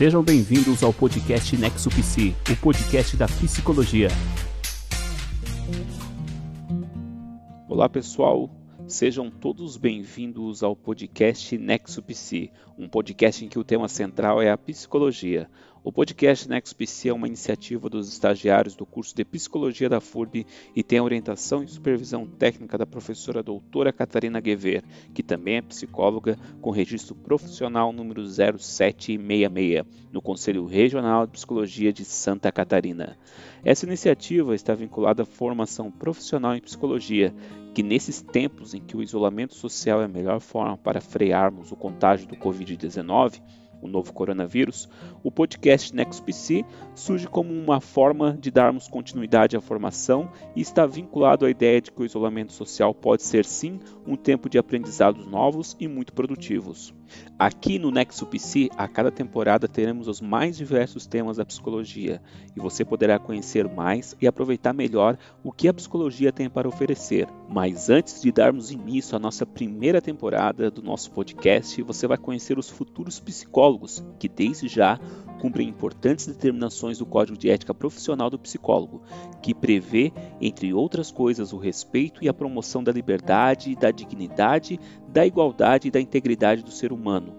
Sejam bem-vindos ao podcast Nexo o podcast da psicologia. Olá, pessoal. Sejam todos bem-vindos ao podcast Nexo um podcast em que o tema central é a psicologia. O podcast Nexo Psi é uma iniciativa dos estagiários do curso de Psicologia da FURB e tem a orientação e supervisão técnica da professora doutora Catarina Guever, que também é psicóloga com registro profissional número 0766, no Conselho Regional de Psicologia de Santa Catarina. Essa iniciativa está vinculada à formação profissional em psicologia, que nesses tempos em que o isolamento social é a melhor forma para frearmos o contágio do Covid-19, o novo coronavírus, o podcast NextPC surge como uma forma de darmos continuidade à formação e está vinculado à ideia de que o isolamento social pode ser sim um tempo de aprendizados novos e muito produtivos. Aqui no Nexo PC, a cada temporada teremos os mais diversos temas da psicologia e você poderá conhecer mais e aproveitar melhor o que a psicologia tem para oferecer. Mas antes de darmos início à nossa primeira temporada do nosso podcast, você vai conhecer os futuros psicólogos que desde já cumprem importantes determinações do Código de Ética Profissional do Psicólogo, que prevê, entre outras coisas, o respeito e a promoção da liberdade, da dignidade, da igualdade e da integridade do ser humano,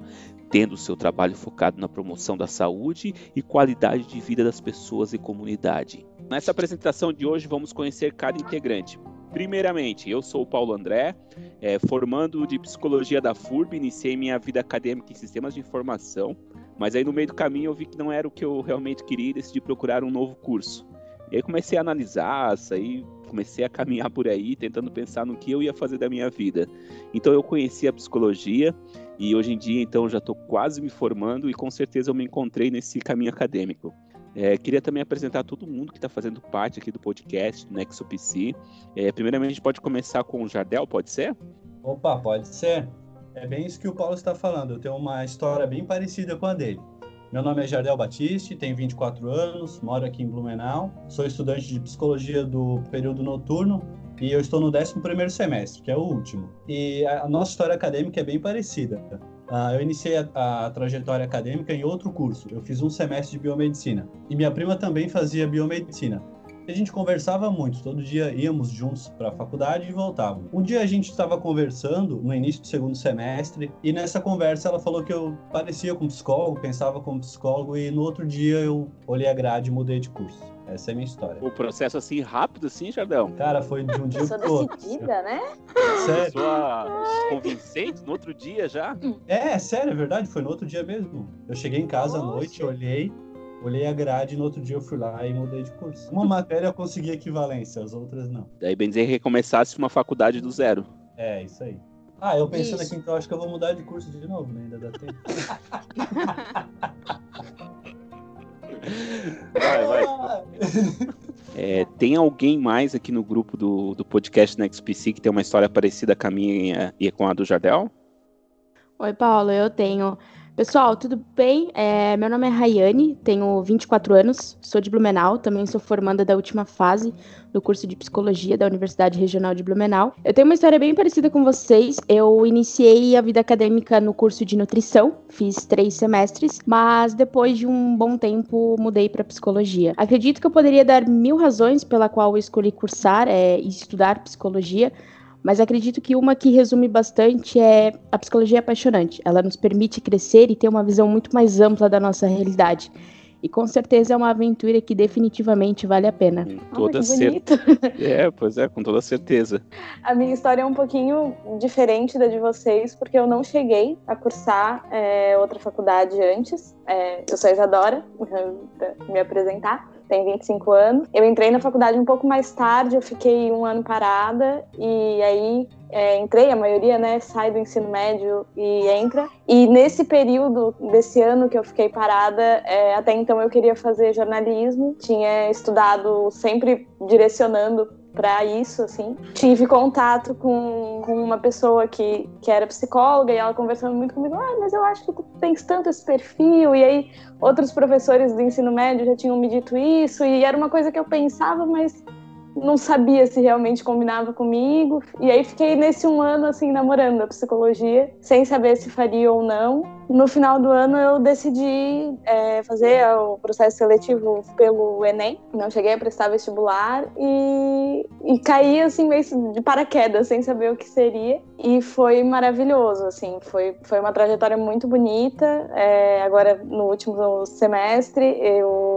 tendo seu trabalho focado na promoção da saúde e qualidade de vida das pessoas e comunidade. Nessa apresentação de hoje vamos conhecer cada integrante. Primeiramente, eu sou o Paulo André, é, formando de Psicologia da FURB, iniciei minha vida acadêmica em Sistemas de Informação, mas aí no meio do caminho eu vi que não era o que eu realmente queria e decidi procurar um novo curso. E aí comecei a analisar, saí, comecei a caminhar por aí, tentando pensar no que eu ia fazer da minha vida. Então eu conheci a psicologia e hoje em dia então já estou quase me formando e com certeza eu me encontrei nesse caminho acadêmico. É, queria também apresentar todo mundo que está fazendo parte aqui do podcast, do NexoPC. É, primeiramente, a gente pode começar com o Jardel, pode ser? Opa, pode ser. É bem isso que o Paulo está falando. Eu tenho uma história bem parecida com a dele. Meu nome é Jardel Batiste, tenho 24 anos, moro aqui em Blumenau, sou estudante de psicologia do período noturno e eu estou no 11 semestre, que é o último. E a nossa história acadêmica é bem parecida. Uh, eu iniciei a, trajetória acadêmica em outro curso. Eu fiz um semestre de biomedicina. E minha prima também fazia biomedicina. A gente conversava muito, todo dia íamos juntos para a faculdade e voltávamos. Um dia a gente estava conversando no início do segundo semestre e nessa conversa ela falou que eu parecia com psicólogo, pensava como psicólogo e no outro dia eu olhei a grade e mudei de curso. Essa é a minha história. O processo assim, rápido assim, Jardão? Cara, foi de um dia pro outro. decidida, né? Sério. Sua convincente no outro dia já? É, sério, é verdade. Foi no outro dia mesmo. Eu cheguei em casa Nossa. à noite, olhei, olhei a grade e no outro dia eu fui lá e mudei de curso. Uma matéria eu consegui equivalência, as outras não. Daí bem dizer que recomeçasse uma faculdade do zero. É, isso aí. Ah, eu pensando isso. aqui, então acho que eu vou mudar de curso de novo, né? Ainda dá tempo. vai, vai. É, tem alguém mais aqui no grupo do, do podcast NextPC que tem uma história parecida com a minha e com a do Jardel? Oi, Paulo, eu tenho. Pessoal, tudo bem? É, meu nome é Rayane, tenho 24 anos, sou de Blumenau, também sou formanda da última fase do curso de Psicologia da Universidade Regional de Blumenau. Eu tenho uma história bem parecida com vocês. Eu iniciei a vida acadêmica no curso de Nutrição, fiz três semestres, mas depois de um bom tempo mudei para Psicologia. Acredito que eu poderia dar mil razões pela qual eu escolhi cursar é, e estudar Psicologia, mas acredito que uma que resume bastante é a psicologia é apaixonante. Ela nos permite crescer e ter uma visão muito mais ampla da nossa realidade. E com certeza é uma aventura que definitivamente vale a pena. Com toda certeza. É, pois é, com toda certeza. A minha história é um pouquinho diferente da de vocês, porque eu não cheguei a cursar é, outra faculdade antes. É, eu sou a Isadora, me apresentar tem 25 anos. Eu entrei na faculdade um pouco mais tarde, eu fiquei um ano parada e aí é, entrei, a maioria, né, sai do ensino médio e entra. E nesse período desse ano que eu fiquei parada, é, até então eu queria fazer jornalismo, tinha estudado sempre direcionando para isso, assim. Tive contato com, com uma pessoa que, que era psicóloga e ela conversando muito comigo, ah, mas eu acho que tu tens tanto esse perfil, e aí outros professores do ensino médio já tinham me dito isso, e era uma coisa que eu pensava, mas não sabia se realmente combinava comigo. E aí fiquei nesse um ano assim namorando a psicologia, sem saber se faria ou não. No final do ano eu decidi é, fazer o processo seletivo pelo Enem. Não cheguei a prestar vestibular e, e caí assim meio de paraquedas, sem saber o que seria. E foi maravilhoso, assim, foi, foi uma trajetória muito bonita. É, agora no último semestre eu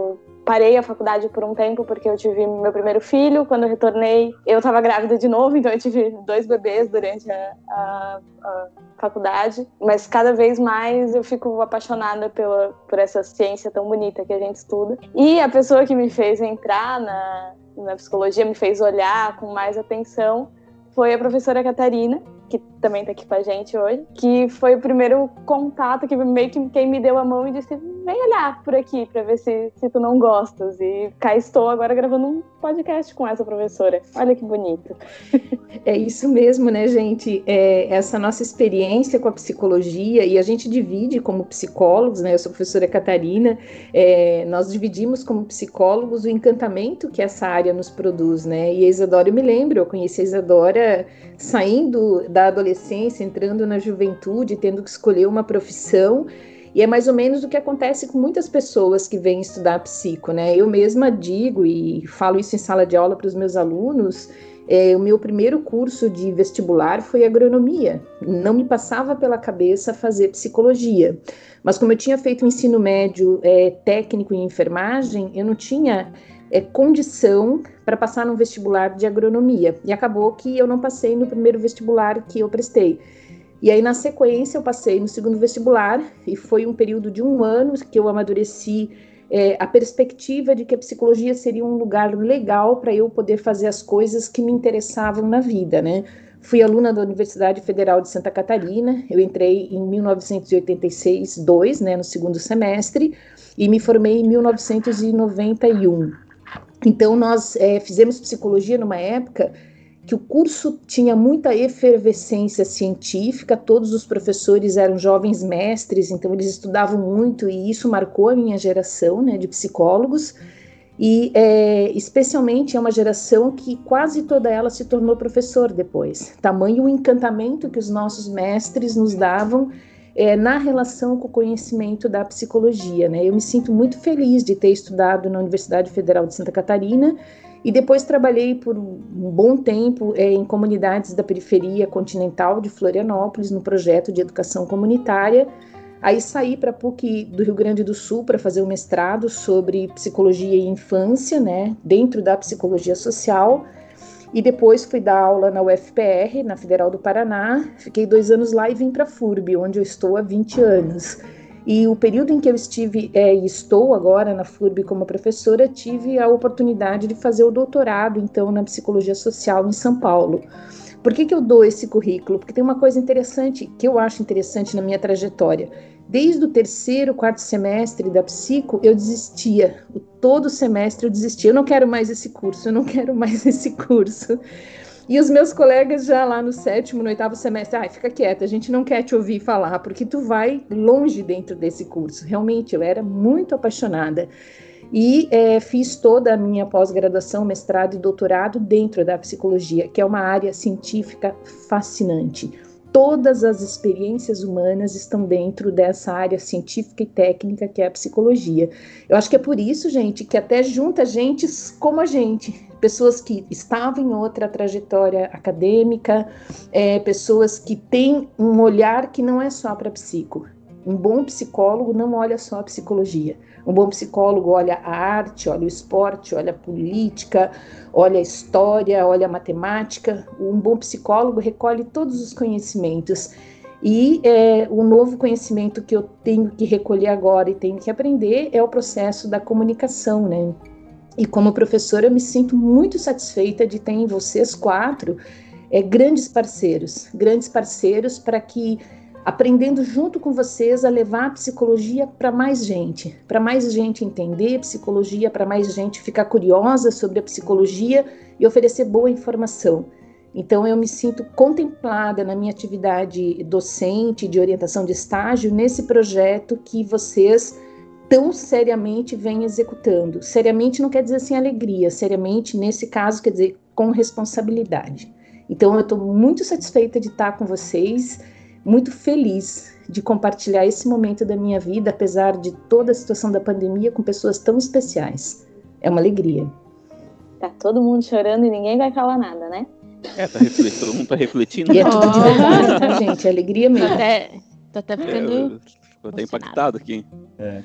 parei a faculdade por um tempo porque eu tive meu primeiro filho. Quando eu retornei, eu estava grávida de novo, então eu tive dois bebês durante a, a, a, faculdade. Mas cada vez mais eu fico apaixonada pela, por essa ciência tão bonita que a gente estuda. E a pessoa que me fez entrar na, na psicologia, me fez olhar com mais atenção, foi a professora Catarina, que também está aqui com a gente hoje, que foi o primeiro contato que meio que quem me deu a mão e disse: vem olhar por aqui para ver se, se tu não gostas. E cá estou agora gravando um podcast com essa professora. Olha que bonito. É isso mesmo, né, gente? É, essa nossa experiência com a psicologia, e a gente divide como psicólogos, né? Eu sou professora Catarina, é, nós dividimos como psicólogos o encantamento que essa área nos produz, né? E a Isadora, eu me lembro, eu conheci a Isadora saindo da adolescência, entrando na juventude, tendo que escolher uma profissão. E é mais ou menos o que acontece com muitas pessoas que vêm estudar psico, né? Eu mesma digo e falo isso em sala de aula para os meus alunos. É, o meu primeiro curso de vestibular foi agronomia. Não me passava pela cabeça fazer psicologia. Mas como eu tinha feito o ensino médio é, técnico em enfermagem, eu não tinha é, condição para passar no vestibular de agronomia. E acabou que eu não passei no primeiro vestibular que eu prestei. E aí, na sequência, eu passei no segundo vestibular, e foi um período de um ano que eu amadureci é, a perspectiva de que a psicologia seria um lugar legal para eu poder fazer as coisas que me interessavam na vida, né? Fui aluna da Universidade Federal de Santa Catarina, eu entrei em 1986, 2, né, no segundo semestre, e me formei em 1991. Então, nós é, fizemos psicologia numa época que o curso tinha muita efervescência científica, todos os professores eram jovens mestres, então eles estudavam muito e isso marcou a minha geração né, de psicólogos. E é, especialmente é uma geração que quase toda ela se tornou professor depois. Tamanho o encantamento que os nossos mestres nos davam é, na relação com o conhecimento da psicologia. Né? Eu me sinto muito feliz de ter estudado na Universidade Federal de Santa Catarina e depois trabalhei por um bom tempo é, em comunidades da periferia continental de Florianópolis, no projeto de educação comunitária. Aí saí para a PUC do Rio Grande do Sul para fazer um mestrado sobre psicologia e infância, né, dentro da psicologia social. E depois fui dar aula na UFPR, na Federal do Paraná. Fiquei dois anos lá e vim para a FURB, onde eu estou há 20 anos. E o período em que eu estive é, e estou agora na FURB como professora, tive a oportunidade de fazer o doutorado, então, na psicologia social em São Paulo. Por que, que eu dou esse currículo? Porque tem uma coisa interessante, que eu acho interessante na minha trajetória. Desde o terceiro, quarto semestre da psico, eu desistia. Todo semestre eu desistia. Eu não quero mais esse curso, eu não quero mais esse curso. E os meus colegas já lá no sétimo, no oitavo semestre, ai, fica quieta, a gente não quer te ouvir falar, porque tu vai longe dentro desse curso. Realmente, eu era muito apaixonada. E é, fiz toda a minha pós-graduação, mestrado e doutorado dentro da psicologia, que é uma área científica fascinante todas as experiências humanas estão dentro dessa área científica e técnica que é a psicologia. Eu acho que é por isso, gente, que até junta gente como a gente, pessoas que estavam em outra trajetória acadêmica, é, pessoas que têm um olhar que não é só para psico. Um bom psicólogo não olha só a psicologia. Um bom psicólogo olha a arte, olha o esporte, olha a política, olha a história, olha a matemática. Um bom psicólogo recolhe todos os conhecimentos. E é, o novo conhecimento que eu tenho que recolher agora e tenho que aprender é o processo da comunicação, né? E como professora, eu me sinto muito satisfeita de ter em vocês quatro é, grandes parceiros, grandes parceiros para que aprendendo junto com vocês a levar a psicologia para mais gente, para mais gente entender psicologia, para mais gente ficar curiosa sobre a psicologia e oferecer boa informação. Então eu me sinto contemplada na minha atividade docente de orientação de estágio nesse projeto que vocês tão seriamente vem executando. Seriamente não quer dizer assim alegria, seriamente nesse caso quer dizer com responsabilidade. Então eu estou muito satisfeita de estar com vocês, muito feliz de compartilhar esse momento da minha vida, apesar de toda a situação da pandemia, com pessoas tão especiais. É uma alegria. Tá todo mundo chorando e ninguém vai falar nada, né? É, tá refletindo, todo mundo tá refletindo. E é tudo de verdade, tá, gente? É alegria mesmo. Tô até, tô até ficando. É, até impactado aqui. É.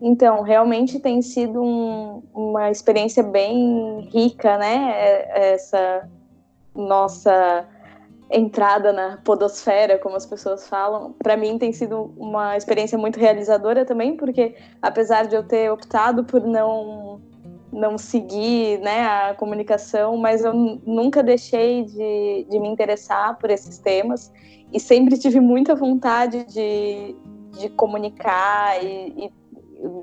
Então, realmente tem sido um, uma experiência bem rica, né? É, essa nossa entrada na podosfera, como as pessoas falam, para mim tem sido uma experiência muito realizadora também, porque apesar de eu ter optado por não não seguir né, a comunicação, mas eu nunca deixei de, de me interessar por esses temas e sempre tive muita vontade de, de comunicar e, e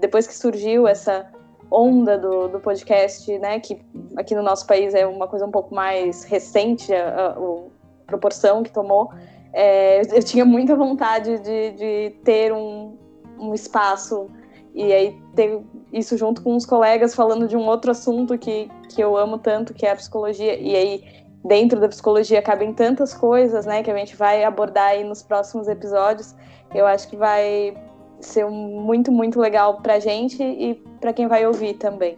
depois que surgiu essa onda do, do podcast, né, que aqui no nosso país é uma coisa um pouco mais recente, a, a, a proporção que tomou, é, eu tinha muita vontade de, de ter um, um espaço e aí ter isso junto com os colegas falando de um outro assunto que, que eu amo tanto, que é a psicologia. E aí, dentro da psicologia, cabem tantas coisas, né, que a gente vai abordar aí nos próximos episódios. Eu acho que vai ser muito, muito legal pra gente e para quem vai ouvir também.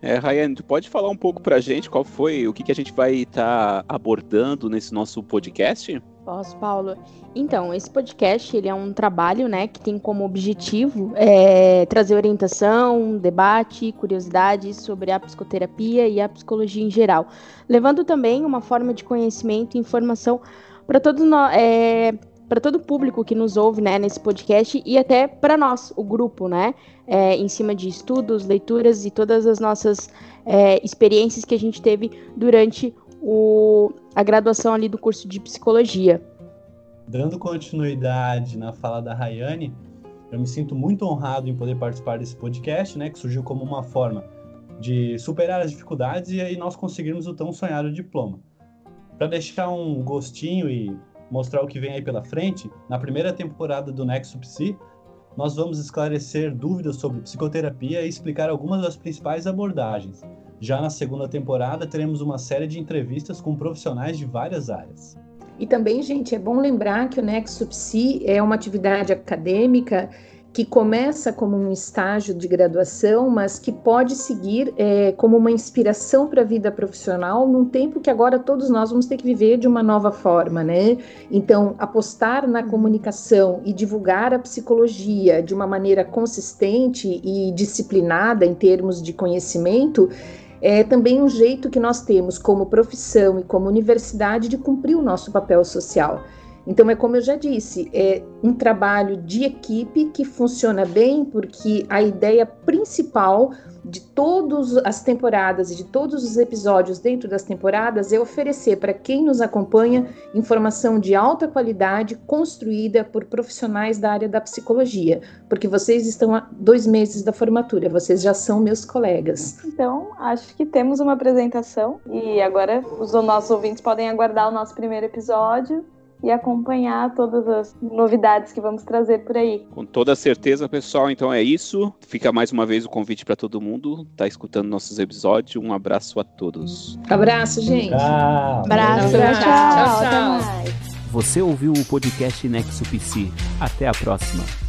É, Ryan, tu pode falar um pouco pra gente qual foi, o que, que a gente vai estar tá abordando nesse nosso podcast? Posso, Paulo? Então, esse podcast ele é um trabalho né, que tem como objetivo é, trazer orientação, debate, curiosidades sobre a psicoterapia e a psicologia em geral, levando também uma forma de conhecimento e informação para todos nós. É, para todo o público que nos ouve né, nesse podcast e até para nós, o grupo, né? É, em cima de estudos, leituras e todas as nossas é, experiências que a gente teve durante o, a graduação ali do curso de psicologia. Dando continuidade na fala da Rayane, eu me sinto muito honrado em poder participar desse podcast, né, que surgiu como uma forma de superar as dificuldades e aí nós conseguirmos o tão sonhado diploma. Para deixar um gostinho e mostrar o que vem aí pela frente, na primeira temporada do Nexo Psi, nós vamos esclarecer dúvidas sobre psicoterapia e explicar algumas das principais abordagens. Já na segunda temporada, teremos uma série de entrevistas com profissionais de várias áreas. E também, gente, é bom lembrar que o Nexo Psi é uma atividade acadêmica que começa como um estágio de graduação, mas que pode seguir é, como uma inspiração para a vida profissional num tempo que agora todos nós vamos ter que viver de uma nova forma, né? Então, apostar na comunicação e divulgar a psicologia de uma maneira consistente e disciplinada em termos de conhecimento é também um jeito que nós temos como profissão e como universidade de cumprir o nosso papel social. Então, é como eu já disse, é um trabalho de equipe que funciona bem, porque a ideia principal de todas as temporadas e de todos os episódios dentro das temporadas é oferecer para quem nos acompanha informação de alta qualidade construída por profissionais da área da psicologia, porque vocês estão há dois meses da formatura, vocês já são meus colegas. Então, acho que temos uma apresentação e agora os nossos ouvintes podem aguardar o nosso primeiro episódio e acompanhar todas as novidades que vamos trazer por aí. Com toda certeza, pessoal. Então é isso. Fica mais uma vez o convite para todo mundo tá escutando nossos episódios. Um abraço a todos. Abraço, gente. Tchau. Abraço. Tchau, tchau. tchau, tchau. Você ouviu o podcast Nexo PC. Até a próxima.